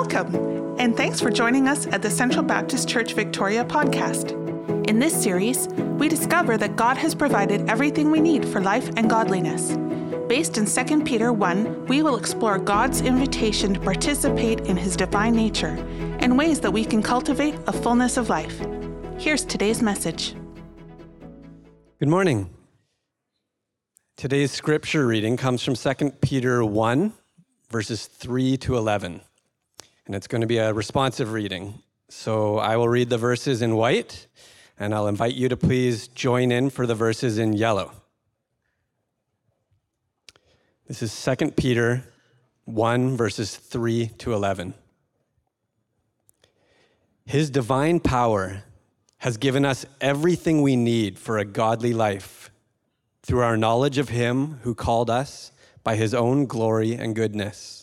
Welcome, and thanks for joining us at the Central Baptist Church Victoria podcast. In this series, we discover that God has provided everything we need for life and godliness. Based in 2 Peter 1, we will explore God's invitation to participate in his divine nature and ways that we can cultivate a fullness of life. Here's today's message. Good morning. Today's scripture reading comes from 2 Peter 1, verses 3 to 11. And it's going to be a responsive reading. So I will read the verses in white, and I'll invite you to please join in for the verses in yellow. This is 2 Peter 1, verses 3 to 11. His divine power has given us everything we need for a godly life through our knowledge of Him who called us by His own glory and goodness.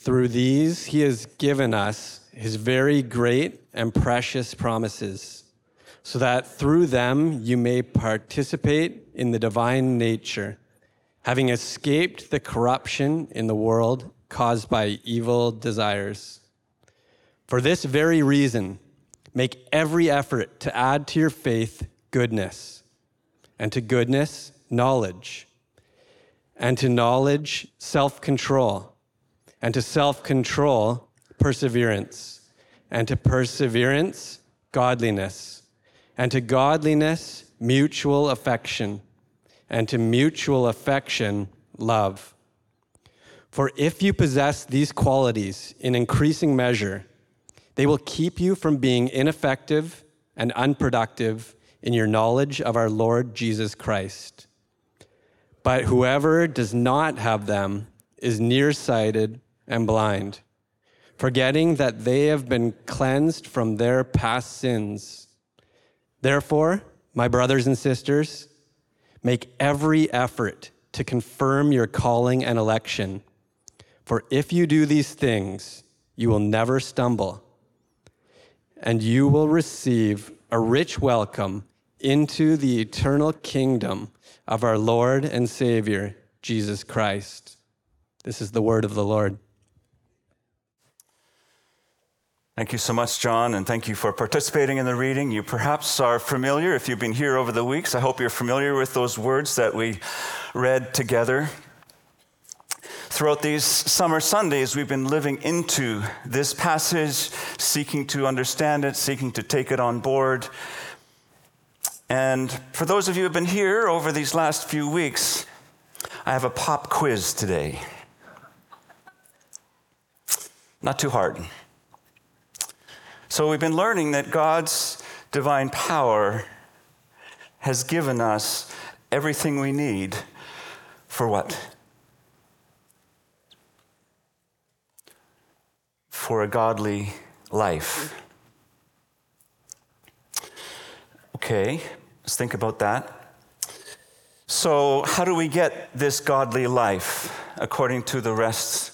Through these, He has given us His very great and precious promises, so that through them you may participate in the divine nature, having escaped the corruption in the world caused by evil desires. For this very reason, make every effort to add to your faith goodness and to goodness, knowledge, and to knowledge, self control, and to self control, perseverance, and to perseverance, godliness, and to godliness, mutual affection, and to mutual affection, love. For if you possess these qualities in increasing measure, they will keep you from being ineffective and unproductive in your knowledge of our Lord Jesus Christ. But whoever does not have them is nearsighted and blind, forgetting that they have been cleansed from their past sins. Therefore, my brothers and sisters, make every effort to confirm your calling and election. For if you do these things, you will never stumble, and you will receive a rich welcome into the eternal kingdom of our Lord and Savior, Jesus Christ. This is the word of the Lord. Thank you so much, John, and thank you for participating in the reading. You perhaps are familiar, if you've been here over the weeks, I hope you're familiar with those words that we read together. Throughout these summer Sundays, we've been living into this passage, seeking to understand it, seeking to take it on board, and for those of you who have been here over these last few weeks, I have a pop quiz today. Not too hard. So, we've been learning that God's divine power has given us everything we need for what? For a godly life. Okay, let's think about that. So, how do we get this godly life according to the rest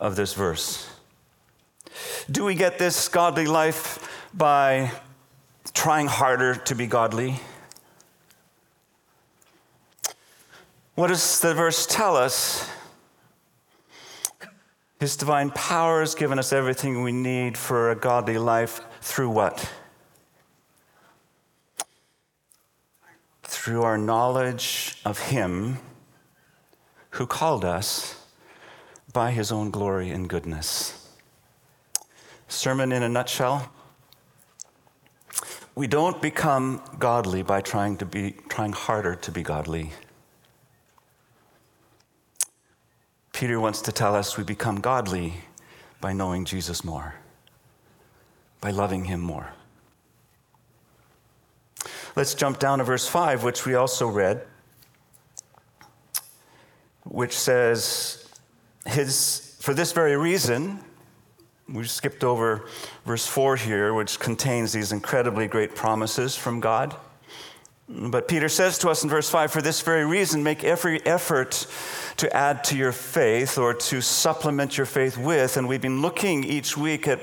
of this verse? Do we get this godly life by trying harder to be godly? What does the verse tell us? His divine power has given us everything we need for a godly life through what? through our knowledge of Him who called us by His own glory and goodness. Sermon in a nutshell. We don't become godly by trying to be trying harder to be godly. Peter wants to tell us we become godly by knowing Jesus more, by loving him more. Let's jump down to verse 5, which we also read, which says, his, For this very reason, we skipped over verse 4 here, which contains these incredibly great promises from God. But Peter says to us in verse 5 For this very reason, make every effort to add to your faith or to supplement your faith with. And we've been looking each week at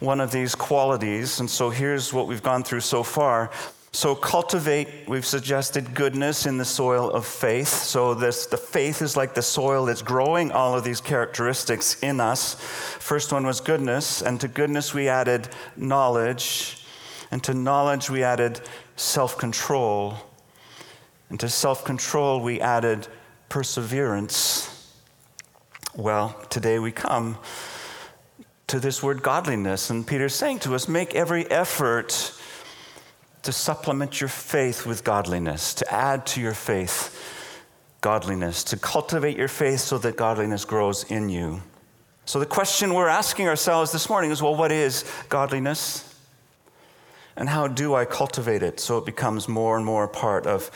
one of these qualities. And so here's what we've gone through so far So cultivate, we've suggested goodness in the soil of faith. So this the faith is like the soil that's growing all of these characteristics in us. First one was goodness, and to goodness we added knowledge, and to knowledge we added self-control. And to self-control we added perseverance. Well, today we come to this word godliness, and Peter's saying to us, make every effort to supplement your faith with godliness, to add to your faith godliness, to cultivate your faith so that godliness grows in you. So, the question we're asking ourselves this morning is well, what is godliness? And how do I cultivate it so it becomes more and more a part of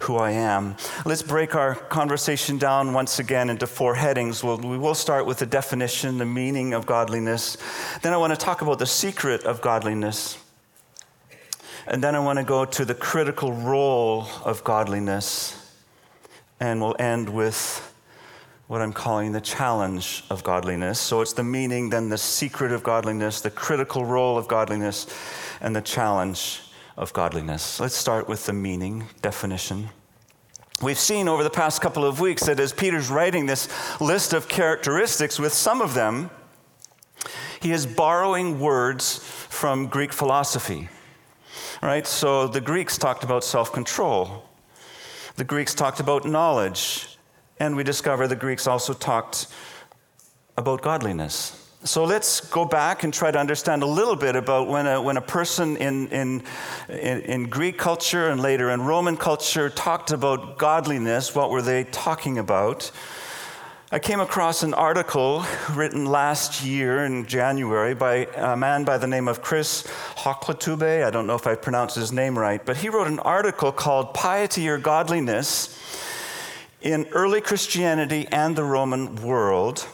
who I am? Let's break our conversation down once again into four headings. We'll, we will start with the definition, the meaning of godliness. Then I want to talk about the secret of godliness. And then I want to go to the critical role of godliness. And we'll end with what I'm calling the challenge of godliness. So it's the meaning, then the secret of godliness, the critical role of godliness, and the challenge of godliness. Let's start with the meaning definition. We've seen over the past couple of weeks that as Peter's writing this list of characteristics, with some of them, he is borrowing words from Greek philosophy right? So the Greeks talked about self control, the Greeks talked about knowledge, and we discover the Greeks also talked about godliness. So let's go back and try to understand a little bit about when a, when a person in, in, in, in Greek culture and later in Roman culture talked about godliness, what were they talking about? I came across an article written last year in January by a man by the name of Chris Hoklotubbe. I don't know if I pronounced his name right, but he wrote an article called Piety or Godliness in Early Christianity and the Roman World.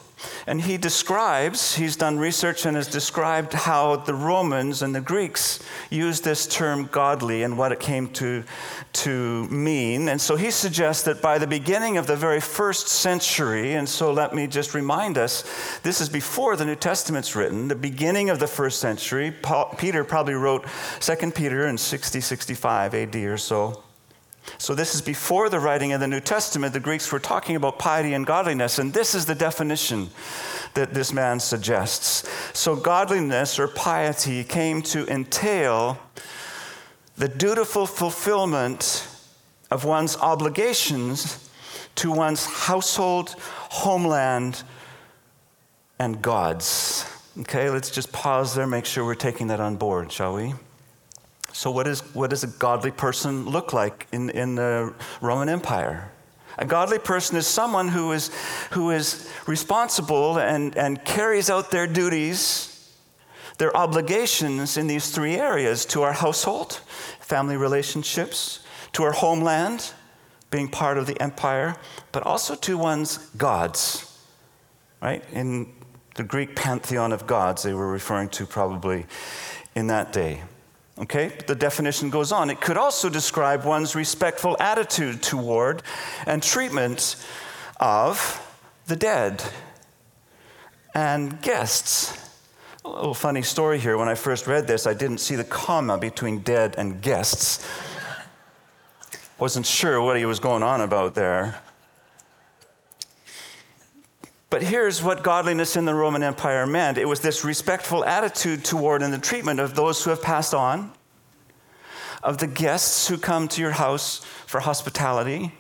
And he describes, he's done research and has described how the Romans and the Greeks used this term godly and what it came to, to mean. And so he suggests that by the beginning of the very first century, and so let me just remind us this is before the New Testament's written, the beginning of the first century, Paul, Peter probably wrote 2 Peter in 60, 65 AD or so. So, this is before the writing of the New Testament. The Greeks were talking about piety and godliness, and this is the definition that this man suggests. So, godliness or piety came to entail the dutiful fulfillment of one's obligations to one's household, homeland, and gods. Okay, let's just pause there, make sure we're taking that on board, shall we? So, what, is, what does a godly person look like in, in the Roman Empire? A godly person is someone who is, who is responsible and, and carries out their duties, their obligations in these three areas to our household, family relationships, to our homeland, being part of the empire, but also to one's gods. Right? In the Greek pantheon of gods, they were referring to probably in that day. Okay, the definition goes on. It could also describe one's respectful attitude toward and treatment of the dead and guests. A little funny story here. When I first read this, I didn't see the comma between dead and guests. Wasn't sure what he was going on about there. But here's what godliness in the Roman Empire meant it was this respectful attitude toward and the treatment of those who have passed on, of the guests who come to your house for hospitality,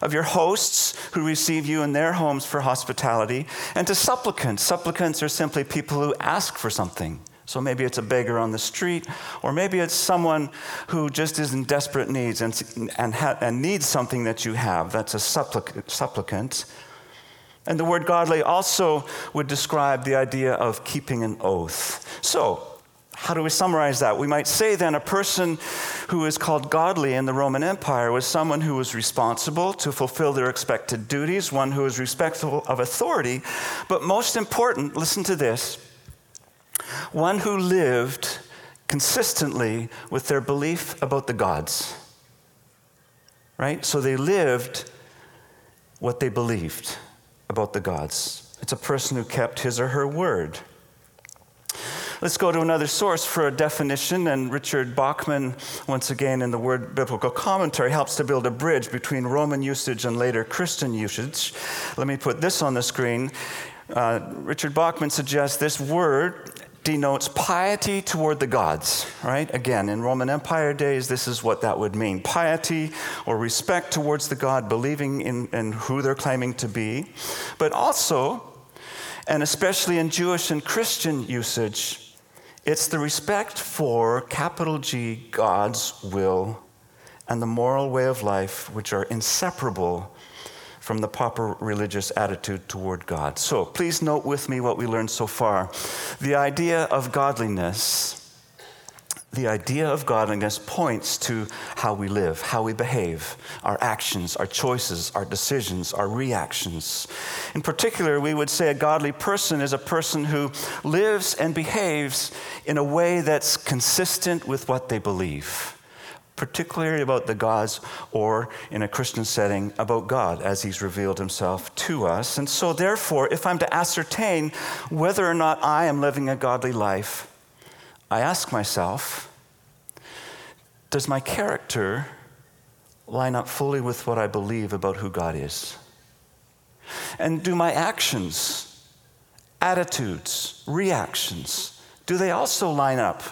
of your hosts who receive you in their homes for hospitality, and to supplicants. Supplicants are simply people who ask for something. So maybe it's a beggar on the street, or maybe it's someone who just is in desperate needs and, and, ha- and needs something that you have. That's a supplic- supplicant. And the word godly also would describe the idea of keeping an oath. So, how do we summarize that? We might say then a person who is called godly in the Roman Empire was someone who was responsible to fulfill their expected duties, one who was respectful of authority, but most important, listen to this one who lived consistently with their belief about the gods. Right? So they lived what they believed about the gods. It's a person who kept his or her word. Let's go to another source for a definition, and Richard Bauckham, once again in the Word Biblical Commentary, helps to build a bridge between Roman usage and later Christian usage. Let me put this on the screen. Uh, Richard Bauckham suggests this word denotes piety toward the gods, right? Again, in Roman Empire days, this is what that would mean piety or respect towards the God, believing in, in who they're claiming to be. But also, and especially in Jewish and Christian usage, it's the respect for capital G, God's will, and the moral way of life, which are inseparable from the proper religious attitude toward God. So please note with me what we learned so far. The idea of godliness the idea of godliness points to how we live, how we behave, our actions, our choices, our decisions, our reactions. In particular, we would say a godly person is a person who lives and behaves in a way that's consistent with what they believe particularly about the gods, or in a Christian setting, about God as He's revealed Himself to us. And so, therefore, if I'm to ascertain whether or not I am living a godly life, I ask myself, does my character line up fully with what I believe about who God is? And do my actions, attitudes, reactions, do they also line up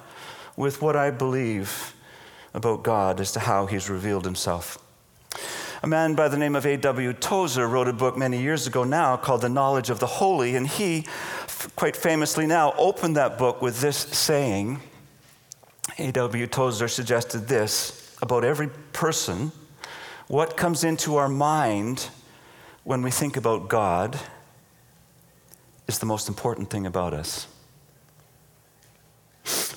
with what I believe about God as to how he's revealed himself. A man by the name of A.W. Tozer wrote a book many years ago now called The Knowledge of the Holy, and he, quite famously now, opened that book with this saying. A.W. Tozer suggested this about every person what comes into our mind when we think about God is the most important thing about us.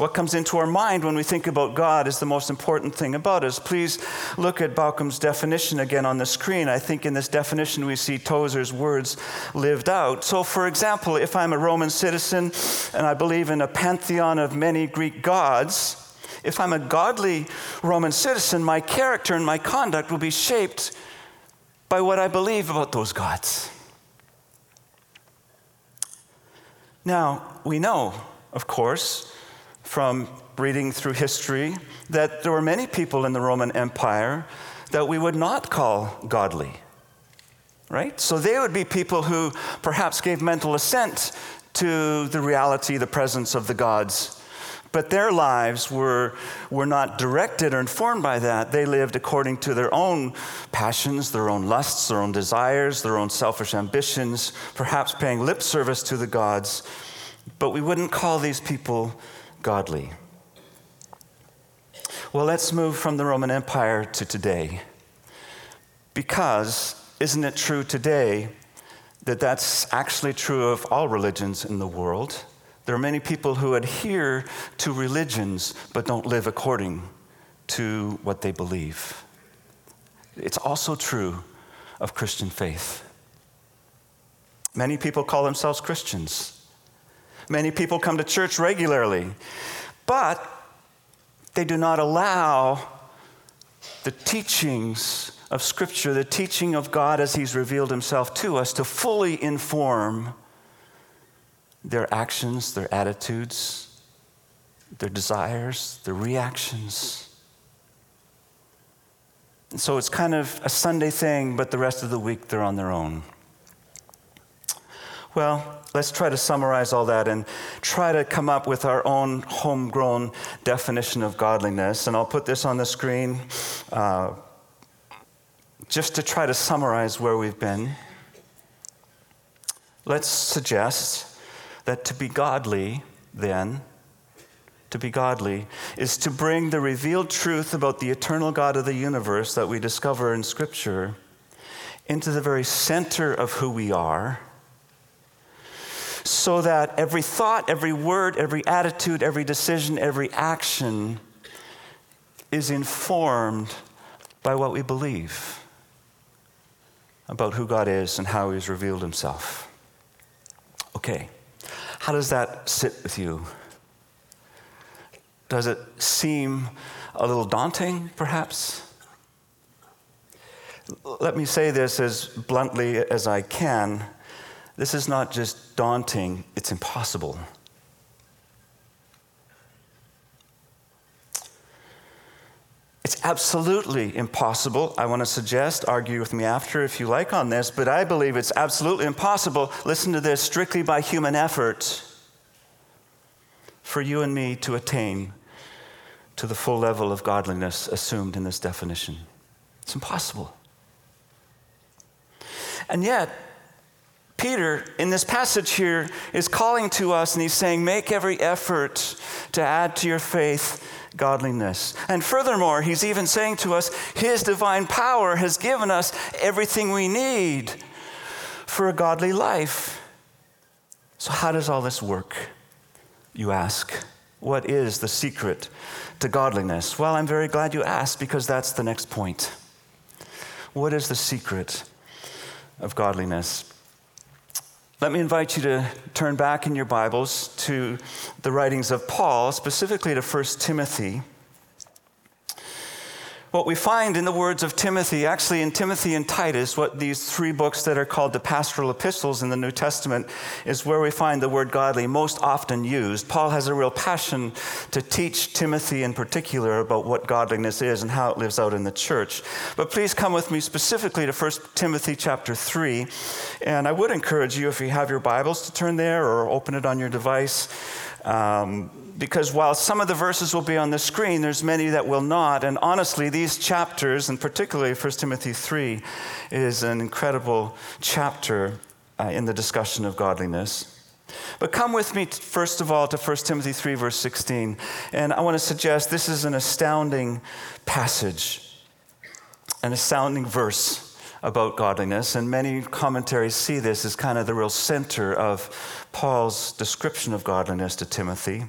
What comes into our mind when we think about God is the most important thing about us. Please look at Bauckham's definition again on the screen. I think in this definition we see Tozer's words lived out. So, for example, if I'm a Roman citizen and I believe in a pantheon of many Greek gods, if I'm a godly Roman citizen, my character and my conduct will be shaped by what I believe about those gods. Now, we know, of course, from reading through history that there were many people in the Roman Empire that we would not call godly. Right? So they would be people who perhaps gave mental assent to the reality, the presence of the gods. But their lives were, were not directed or informed by that. They lived according to their own passions, their own lusts, their own desires, their own selfish ambitions, perhaps paying lip service to the gods. But we wouldn't call these people godly. Well, let's move from the Roman Empire to today. Because isn't it true today that that's actually true of all religions in the world? There are many people who adhere to religions but don't live according to what they believe. It's also true of Christian faith. Many people call themselves Christians. Many people come to church regularly, but they do not allow the teachings of Scripture, the teaching of God as He's revealed Himself to us, to fully inform their actions, their attitudes, their desires, their reactions. And so it's kind of a Sunday thing, but the rest of the week they're on their own. Well, let's try to summarize all that and try to come up with our own homegrown definition of godliness. And I'll put this on the screen uh, just to try to summarize where we've been. Let's suggest that to be godly, then, to be godly, is to bring the revealed truth about the eternal God of the universe that we discover in Scripture into the very center of who we are so that every thought, every word, every attitude, every decision, every action is informed by what we believe about who God is and how He's revealed Himself. Okay, how does that sit with you? Does it seem a little daunting, perhaps? Let me say this as bluntly as I can. This is not just daunting, it's impossible. It's absolutely impossible. I want to suggest, argue with me after if you like on this, but I believe it's absolutely impossible, listen to this, strictly by human effort, for you and me to attain to the full level of godliness assumed in this definition. It's impossible. And yet, Peter, in this passage here, is calling to us and he's saying, Make every effort to add to your faith godliness. And furthermore, he's even saying to us, His divine power has given us everything we need for a godly life. So, how does all this work? You ask. What is the secret to godliness? Well, I'm very glad you asked because that's the next point. What is the secret of godliness? Let me invite you to turn back in your Bibles to the writings of Paul, specifically to 1 Timothy. What we find in the words of Timothy, actually in Timothy and Titus, what these three books that are called the pastoral epistles in the New Testament, is where we find the word godly most often used. Paul has a real passion to teach Timothy in particular about what godliness is and how it lives out in the church. But please come with me specifically to 1 Timothy chapter 3. And I would encourage you, if you have your Bibles, to turn there or open it on your device. Um, because while some of the verses will be on the screen, there's many that will not. And honestly, these chapters, and particularly 1 Timothy 3, is an incredible chapter uh, in the discussion of godliness. But come with me, first of all, to 1 Timothy 3, verse 16. And I want to suggest this is an astounding passage, an astounding verse about godliness. And many commentaries see this as kind of the real center of Paul's description of godliness to Timothy.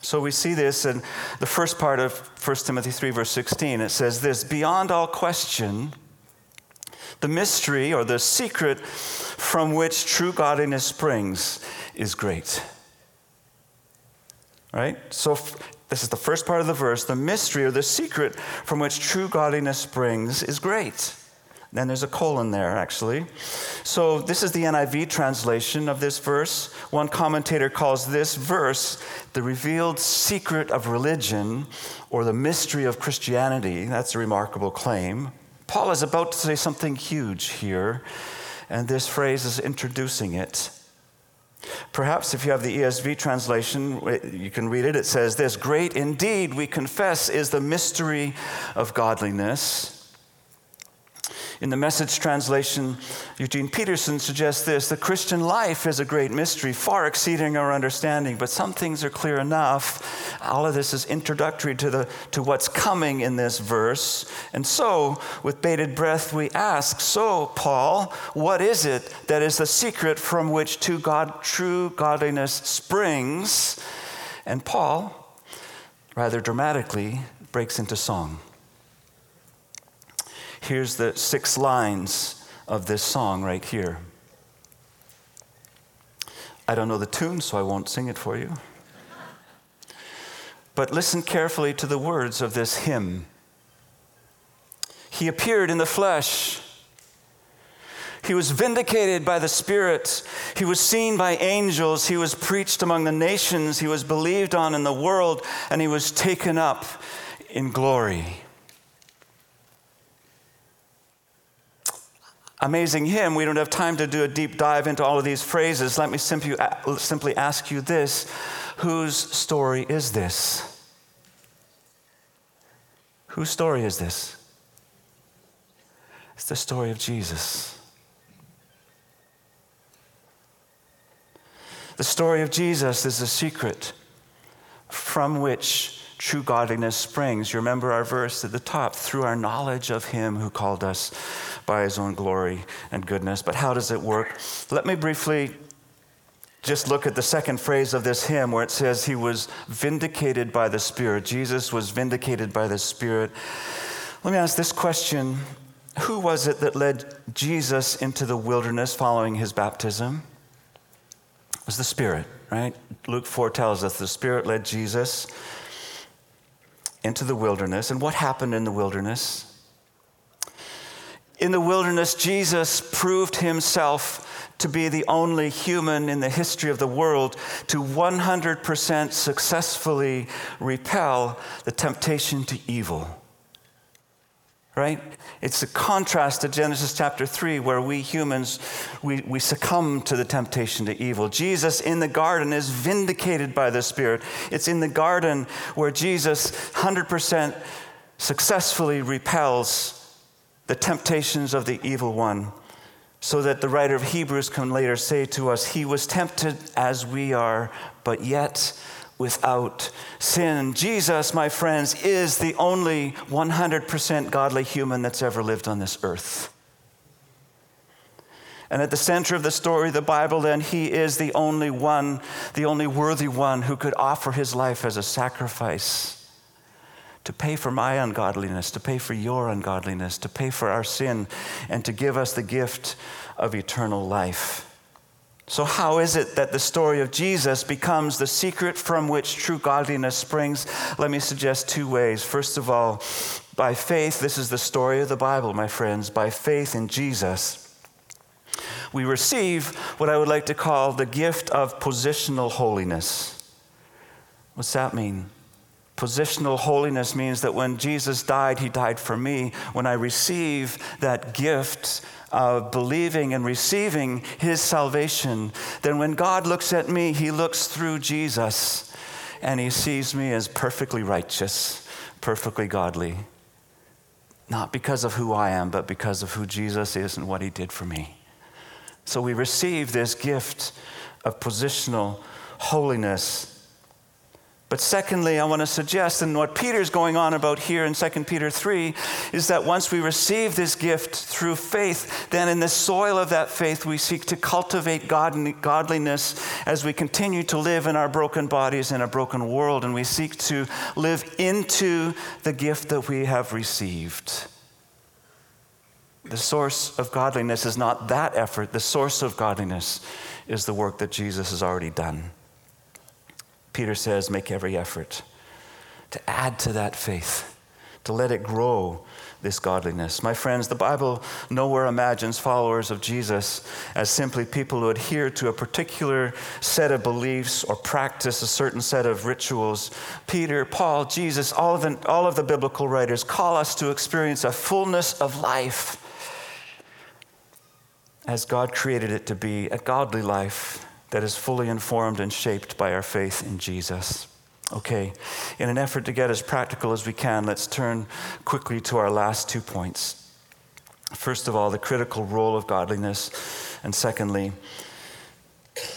So we see this in the first part of 1 Timothy 3, verse 16. It says this Beyond all question, the mystery or the secret from which true godliness springs is great. Right? So this is the first part of the verse. The mystery or the secret from which true godliness springs is great. Then there's a colon there, actually. So, this is the NIV translation of this verse. One commentator calls this verse the revealed secret of religion or the mystery of Christianity. That's a remarkable claim. Paul is about to say something huge here, and this phrase is introducing it. Perhaps if you have the ESV translation, you can read it. It says this Great indeed, we confess, is the mystery of godliness. In the message translation, Eugene Peterson suggests this the Christian life is a great mystery, far exceeding our understanding, but some things are clear enough. All of this is introductory to, the, to what's coming in this verse. And so, with bated breath, we ask So, Paul, what is it that is the secret from which to God, true godliness springs? And Paul, rather dramatically, breaks into song. Here's the six lines of this song right here. I don't know the tune, so I won't sing it for you. But listen carefully to the words of this hymn. He appeared in the flesh. He was vindicated by the Spirit. He was seen by angels. He was preached among the nations. He was believed on in the world. And he was taken up in glory. Amazing hymn, we don't have time to do a deep dive into all of these phrases. Let me simply, simply ask you this Whose story is this? Whose story is this? It's the story of Jesus. The story of Jesus is a secret from which true godliness springs. You remember our verse at the top through our knowledge of Him who called us by his own glory and goodness. But how does it work? Let me briefly just look at the second phrase of this hymn where it says he was vindicated by the Spirit. Jesus was vindicated by the Spirit. Let me ask this question Who was it that led Jesus into the wilderness following his baptism? It was the Spirit, right? Luke 4 tells us the Spirit led Jesus into the wilderness. And what happened in the wilderness? In the wilderness, Jesus proved himself to be the only human in the history of the world to 100% successfully repel the temptation to evil. right? It's a contrast to Genesis chapter 3, where we humans, we, we succumb to the temptation to evil. Jesus in the garden is vindicated by the Spirit. It's in the garden where Jesus 100% successfully repels the temptations of the evil one, so that the writer of Hebrews can later say to us, He was tempted as we are, but yet without sin. Jesus, my friends, is the only 100% godly human that's ever lived on this earth. And at the center of the story of the Bible, then, he is the only one, the only worthy one who could offer his life as a sacrifice to pay for my ungodliness, to pay for your ungodliness, to pay for our sin, and to give us the gift of eternal life. So, how is it that the story of Jesus becomes the secret from which true godliness springs? Let me suggest two ways. First of all, by faith, this is the story of the Bible, my friends. By faith in Jesus, we receive what I would like to call the gift of positional holiness. What's that mean? Positional holiness means that when Jesus died, he died for me. When I receive that gift of believing and receiving his salvation, then when God looks at me, he looks through Jesus and he sees me as perfectly righteous, perfectly godly. Not because of who I am, but because of who Jesus is and what he did for me. So we receive this gift of positional holiness but secondly, I want to suggest, and what Peter's going on about here in 2 Peter 3, is that once we receive this gift through faith, then in the soil of that faith, we seek to cultivate godliness as we continue to live in our broken bodies in a broken world, and we seek to live into the gift that we have received. The source of godliness is not that effort, the source of godliness is the work that Jesus has already done. Peter says, make every effort to add to that faith, to let it grow this godliness. My friends, the Bible nowhere imagines followers of Jesus as simply people who adhere to a particular set of beliefs or practice a certain set of rituals. Peter, Paul, Jesus, all of the, all of the biblical writers call us to experience a fullness of life as God created it to be, a godly life that is fully informed and shaped by our faith in Jesus. Okay, in an effort to get as practical as we can, let's turn quickly to our last two points. First of all, the critical role of godliness, and secondly,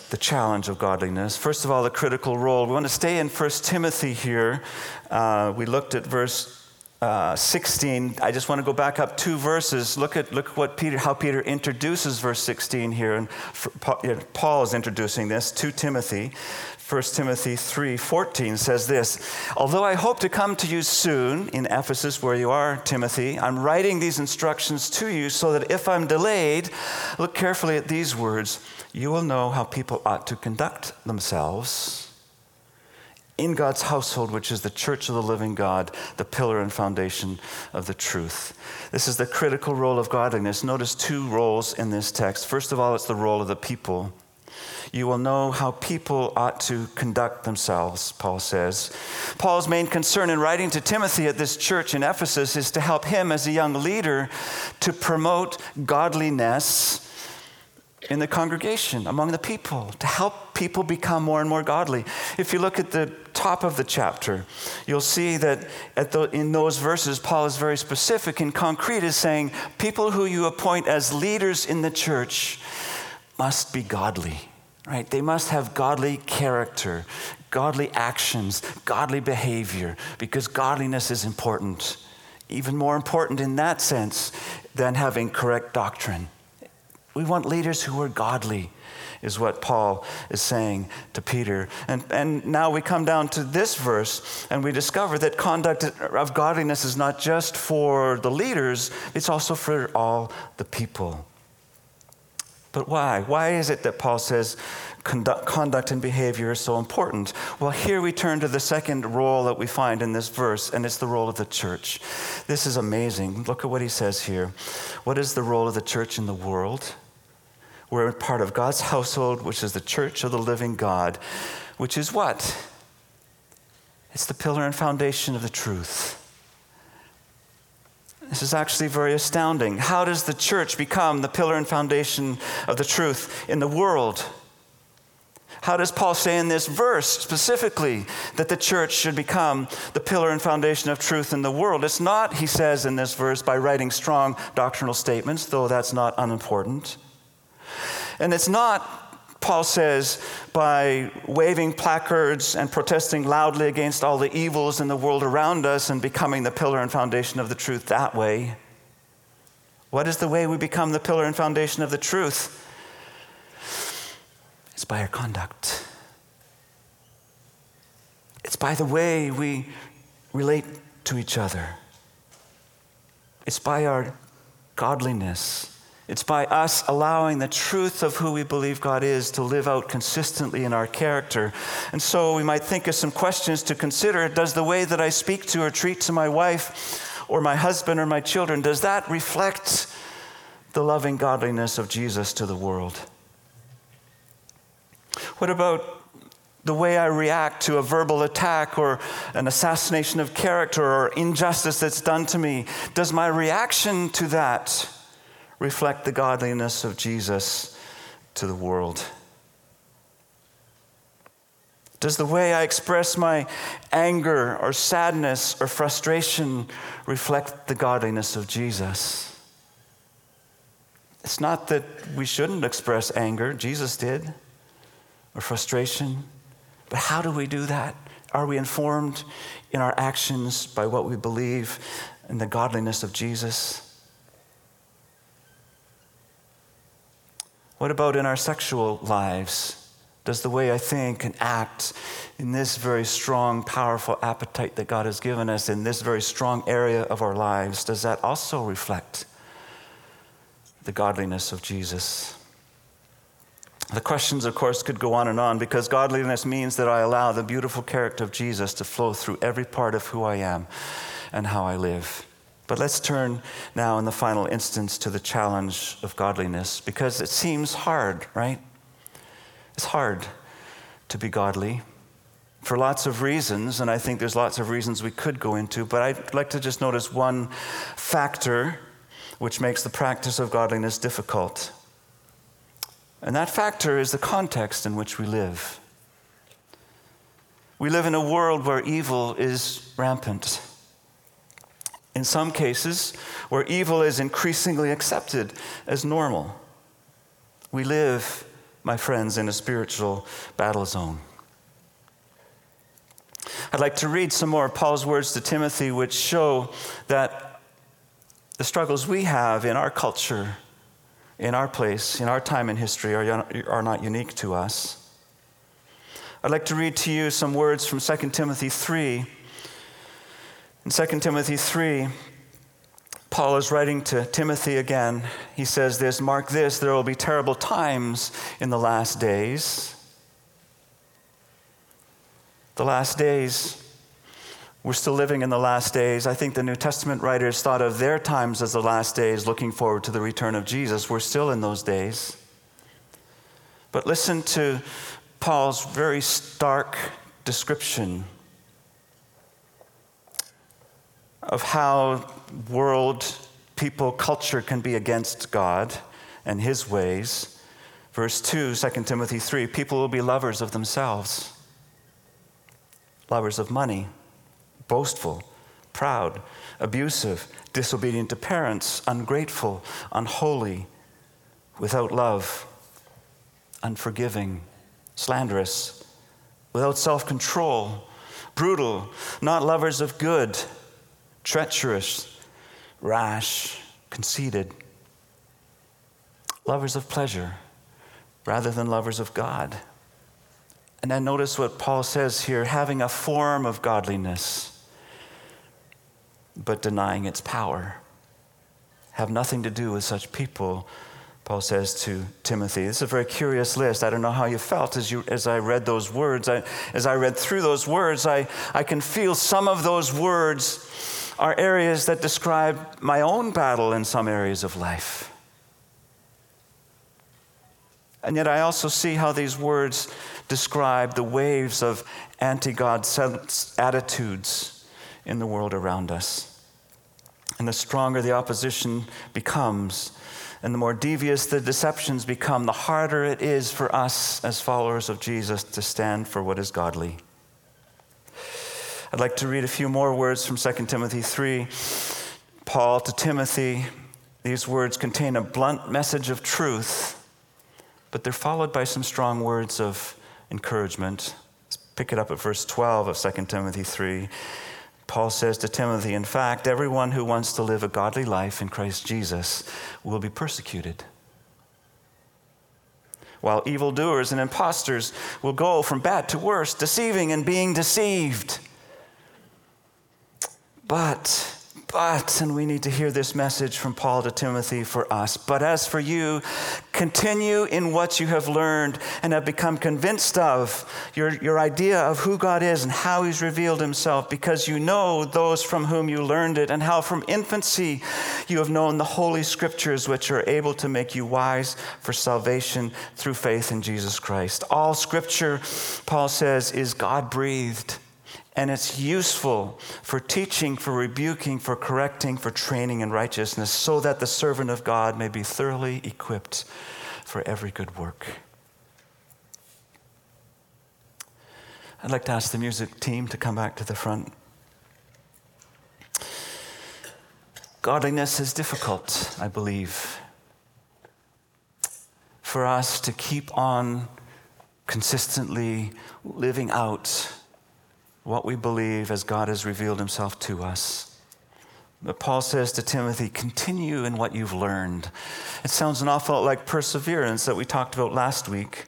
the challenge of godliness. First of all, the critical role. We want to stay in 1 Timothy here. Uh, we looked at verse uh, 16, I just want to go back up two verses. Look at look what Peter, how Peter introduces verse 16 here, and Paul is introducing this to Timothy. 1 Timothy 3:14 says this, "Although I hope to come to you soon in Ephesus where you are, Timothy, I'm writing these instructions to you so that if I'm delayed, look carefully at these words, you will know how people ought to conduct themselves." In God's household, which is the church of the living God, the pillar and foundation of the truth. This is the critical role of godliness. Notice two roles in this text. First of all, it's the role of the people. You will know how people ought to conduct themselves, Paul says. Paul's main concern in writing to Timothy at this church in Ephesus is to help him as a young leader to promote godliness in the congregation, among the people, to help people become more and more godly. If you look at the top of the chapter, you'll see that the, in those verses, Paul is very specific and concrete, is saying, people who you appoint as leaders in the church must be godly, right? They must have godly character, godly actions, godly behavior, because godliness is important. Even more important in that sense than having correct doctrine. We want leaders who are godly, is what Paul is saying to Peter. And, and now we come down to this verse and we discover that conduct of godliness is not just for the leaders, it's also for all the people. But why? Why is it that Paul says conduct, conduct and behavior is so important? Well, here we turn to the second role that we find in this verse, and it's the role of the church. This is amazing. Look at what he says here. What is the role of the church in the world? We're part of God's household, which is the church of the living God, which is what? It's the pillar and foundation of the truth. This is actually very astounding. How does the church become the pillar and foundation of the truth in the world? How does Paul say in this verse specifically that the church should become the pillar and foundation of truth in the world? It's not, he says in this verse, by writing strong doctrinal statements, though that's not unimportant. And it's not, Paul says, by waving placards and protesting loudly against all the evils in the world around us and becoming the pillar and foundation of the truth that way. What is the way we become the pillar and foundation of the truth? It's by our conduct. It's by the way we relate to each other. It's by our godliness. It's by us allowing the truth of who we believe God is to live out consistently in our character. And so we might think of some questions to consider. Does the way that I speak to or treat to my wife or my husband or my children, does that reflect the loving godliness of Jesus to the world? What about the way I react to a verbal attack or an assassination of character or injustice that's done to me? Does my reaction to that reflect the godliness of Jesus to the world? Does the way I express my anger or sadness or frustration reflect the godliness of Jesus? It's not that we shouldn't express anger, Jesus did or frustration. But how do we do that? Are we informed in our actions by what we believe in the godliness of Jesus? What about in our sexual lives? Does the way I think and act in this very strong, powerful appetite that God has given us in this very strong area of our lives, does that also reflect the godliness of Jesus? The questions, of course, could go on and on because godliness means that I allow the beautiful character of Jesus to flow through every part of who I am and how I live. But let's turn now, in the final instance, to the challenge of godliness because it seems hard, right? It's hard to be godly for lots of reasons, and I think there's lots of reasons we could go into, but I'd like to just notice one factor which makes the practice of godliness difficult. And that factor is the context in which we live. We live in a world where evil is rampant. In some cases, where evil is increasingly accepted as normal. We live, my friends, in a spiritual battle zone. I'd like to read some more of Paul's words to Timothy, which show that the struggles we have in our culture in our place, in our time in history, are, are not unique to us. I'd like to read to you some words from 2 Timothy 3. In 2 Timothy 3, Paul is writing to Timothy again. He says this Mark this, there will be terrible times in the last days. The last days we're still living in the last days. I think the New Testament writers thought of their times as the last days, looking forward to the return of Jesus. We're still in those days. But listen to Paul's very stark description of how world, people, culture can be against God and his ways. Verse 2, 2 Timothy 3 people will be lovers of themselves, lovers of money boastful, proud, abusive, disobedient to parents, ungrateful, unholy, without love, unforgiving, slanderous, without self control, brutal, not lovers of good, treacherous, rash, conceited, lovers of pleasure rather than lovers of God. And then notice what Paul says here having a form of godliness but denying its power. Have nothing to do with such people, Paul says to Timothy. This is a very curious list. I don't know how you felt as, you, as I read those words. I, as I read through those words, I, I can feel some of those words are areas that describe my own battle in some areas of life. And yet I also see how these words describe the waves of anti God attitudes in the world around us. And the stronger the opposition becomes, and the more devious the deceptions become, the harder it is for us as followers of Jesus to stand for what is godly. I'd like to read a few more words from 2 Timothy 3. Paul to Timothy, these words contain a blunt message of truth, but they're followed by some strong words of encouragement. Let's pick it up at verse 12 of 2 Timothy 3. Paul says to Timothy, In fact, everyone who wants to live a godly life in Christ Jesus will be persecuted. While evildoers and impostors will go from bad to worse, deceiving and being deceived. But but, and we need to hear this message from Paul to Timothy for us. But as for you, continue in what you have learned and have become convinced of your, your idea of who God is and how he's revealed himself, because you know those from whom you learned it, and how from infancy you have known the holy scriptures, which are able to make you wise for salvation through faith in Jesus Christ. All scripture, Paul says, is God breathed and it's useful for teaching, for rebuking, for correcting, for training in righteousness, so that the servant of God may be thoroughly equipped for every good work. I'd like to ask the music team to come back to the front. Godliness is difficult, I believe, for us to keep on consistently living out what we believe as God has revealed himself to us. But Paul says to Timothy, continue in what you've learned. It sounds an awful lot like perseverance that we talked about last week.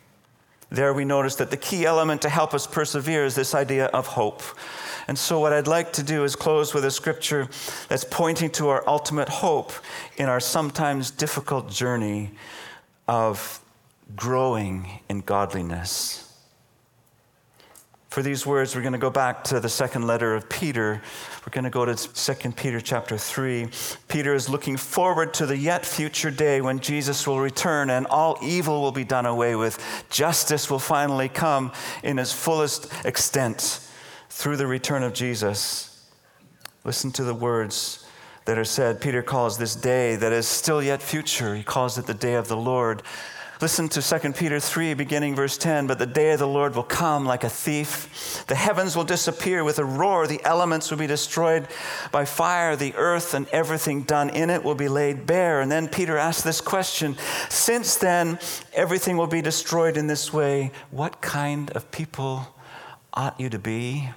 There we notice that the key element to help us persevere is this idea of hope. And so, what I'd like to do is close with a scripture that's pointing to our ultimate hope in our sometimes difficult journey of growing in godliness. For these words, we're going to go back to the second letter of Peter. We're going to go to 2 Peter chapter 3. Peter is looking forward to the yet future day when Jesus will return and all evil will be done away with. Justice will finally come in its fullest extent through the return of Jesus. Listen to the words that are said. Peter calls this day that is still yet future, he calls it the day of the Lord. Listen to 2 Peter 3, beginning verse 10. But the day of the Lord will come like a thief. The heavens will disappear with a roar. The elements will be destroyed by fire. The earth and everything done in it will be laid bare. And then Peter asks this question Since then everything will be destroyed in this way, what kind of people ought you to be?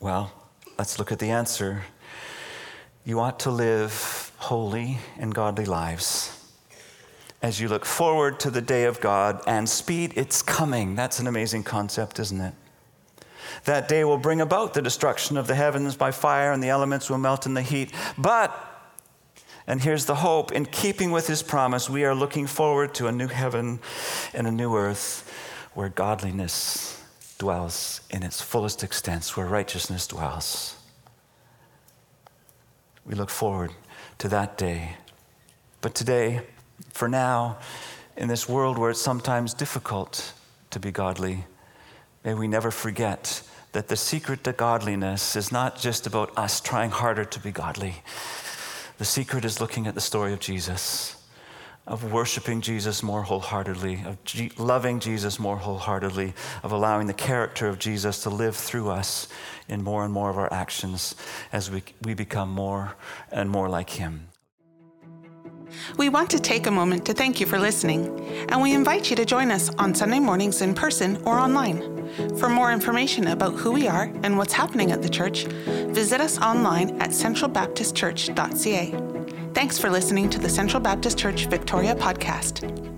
Well, let's look at the answer. You ought to live holy and godly lives as you look forward to the day of God and speed its coming. That's an amazing concept, isn't it? That day will bring about the destruction of the heavens by fire, and the elements will melt in the heat. But, and here's the hope in keeping with his promise, we are looking forward to a new heaven and a new earth where godliness dwells in its fullest extent, where righteousness dwells. We look forward to that day. But today, for now, in this world where it's sometimes difficult to be godly, may we never forget that the secret to godliness is not just about us trying harder to be godly. The secret is looking at the story of Jesus, of worshiping Jesus more wholeheartedly, of G- loving Jesus more wholeheartedly, of allowing the character of Jesus to live through us in more and more of our actions as we, we become more and more like Him. We want to take a moment to thank you for listening, and we invite you to join us on Sunday mornings in person or online. For more information about who we are and what's happening at the church, visit us online at centralbaptistchurch.ca. Thanks for listening to the Central Baptist Church Victoria podcast.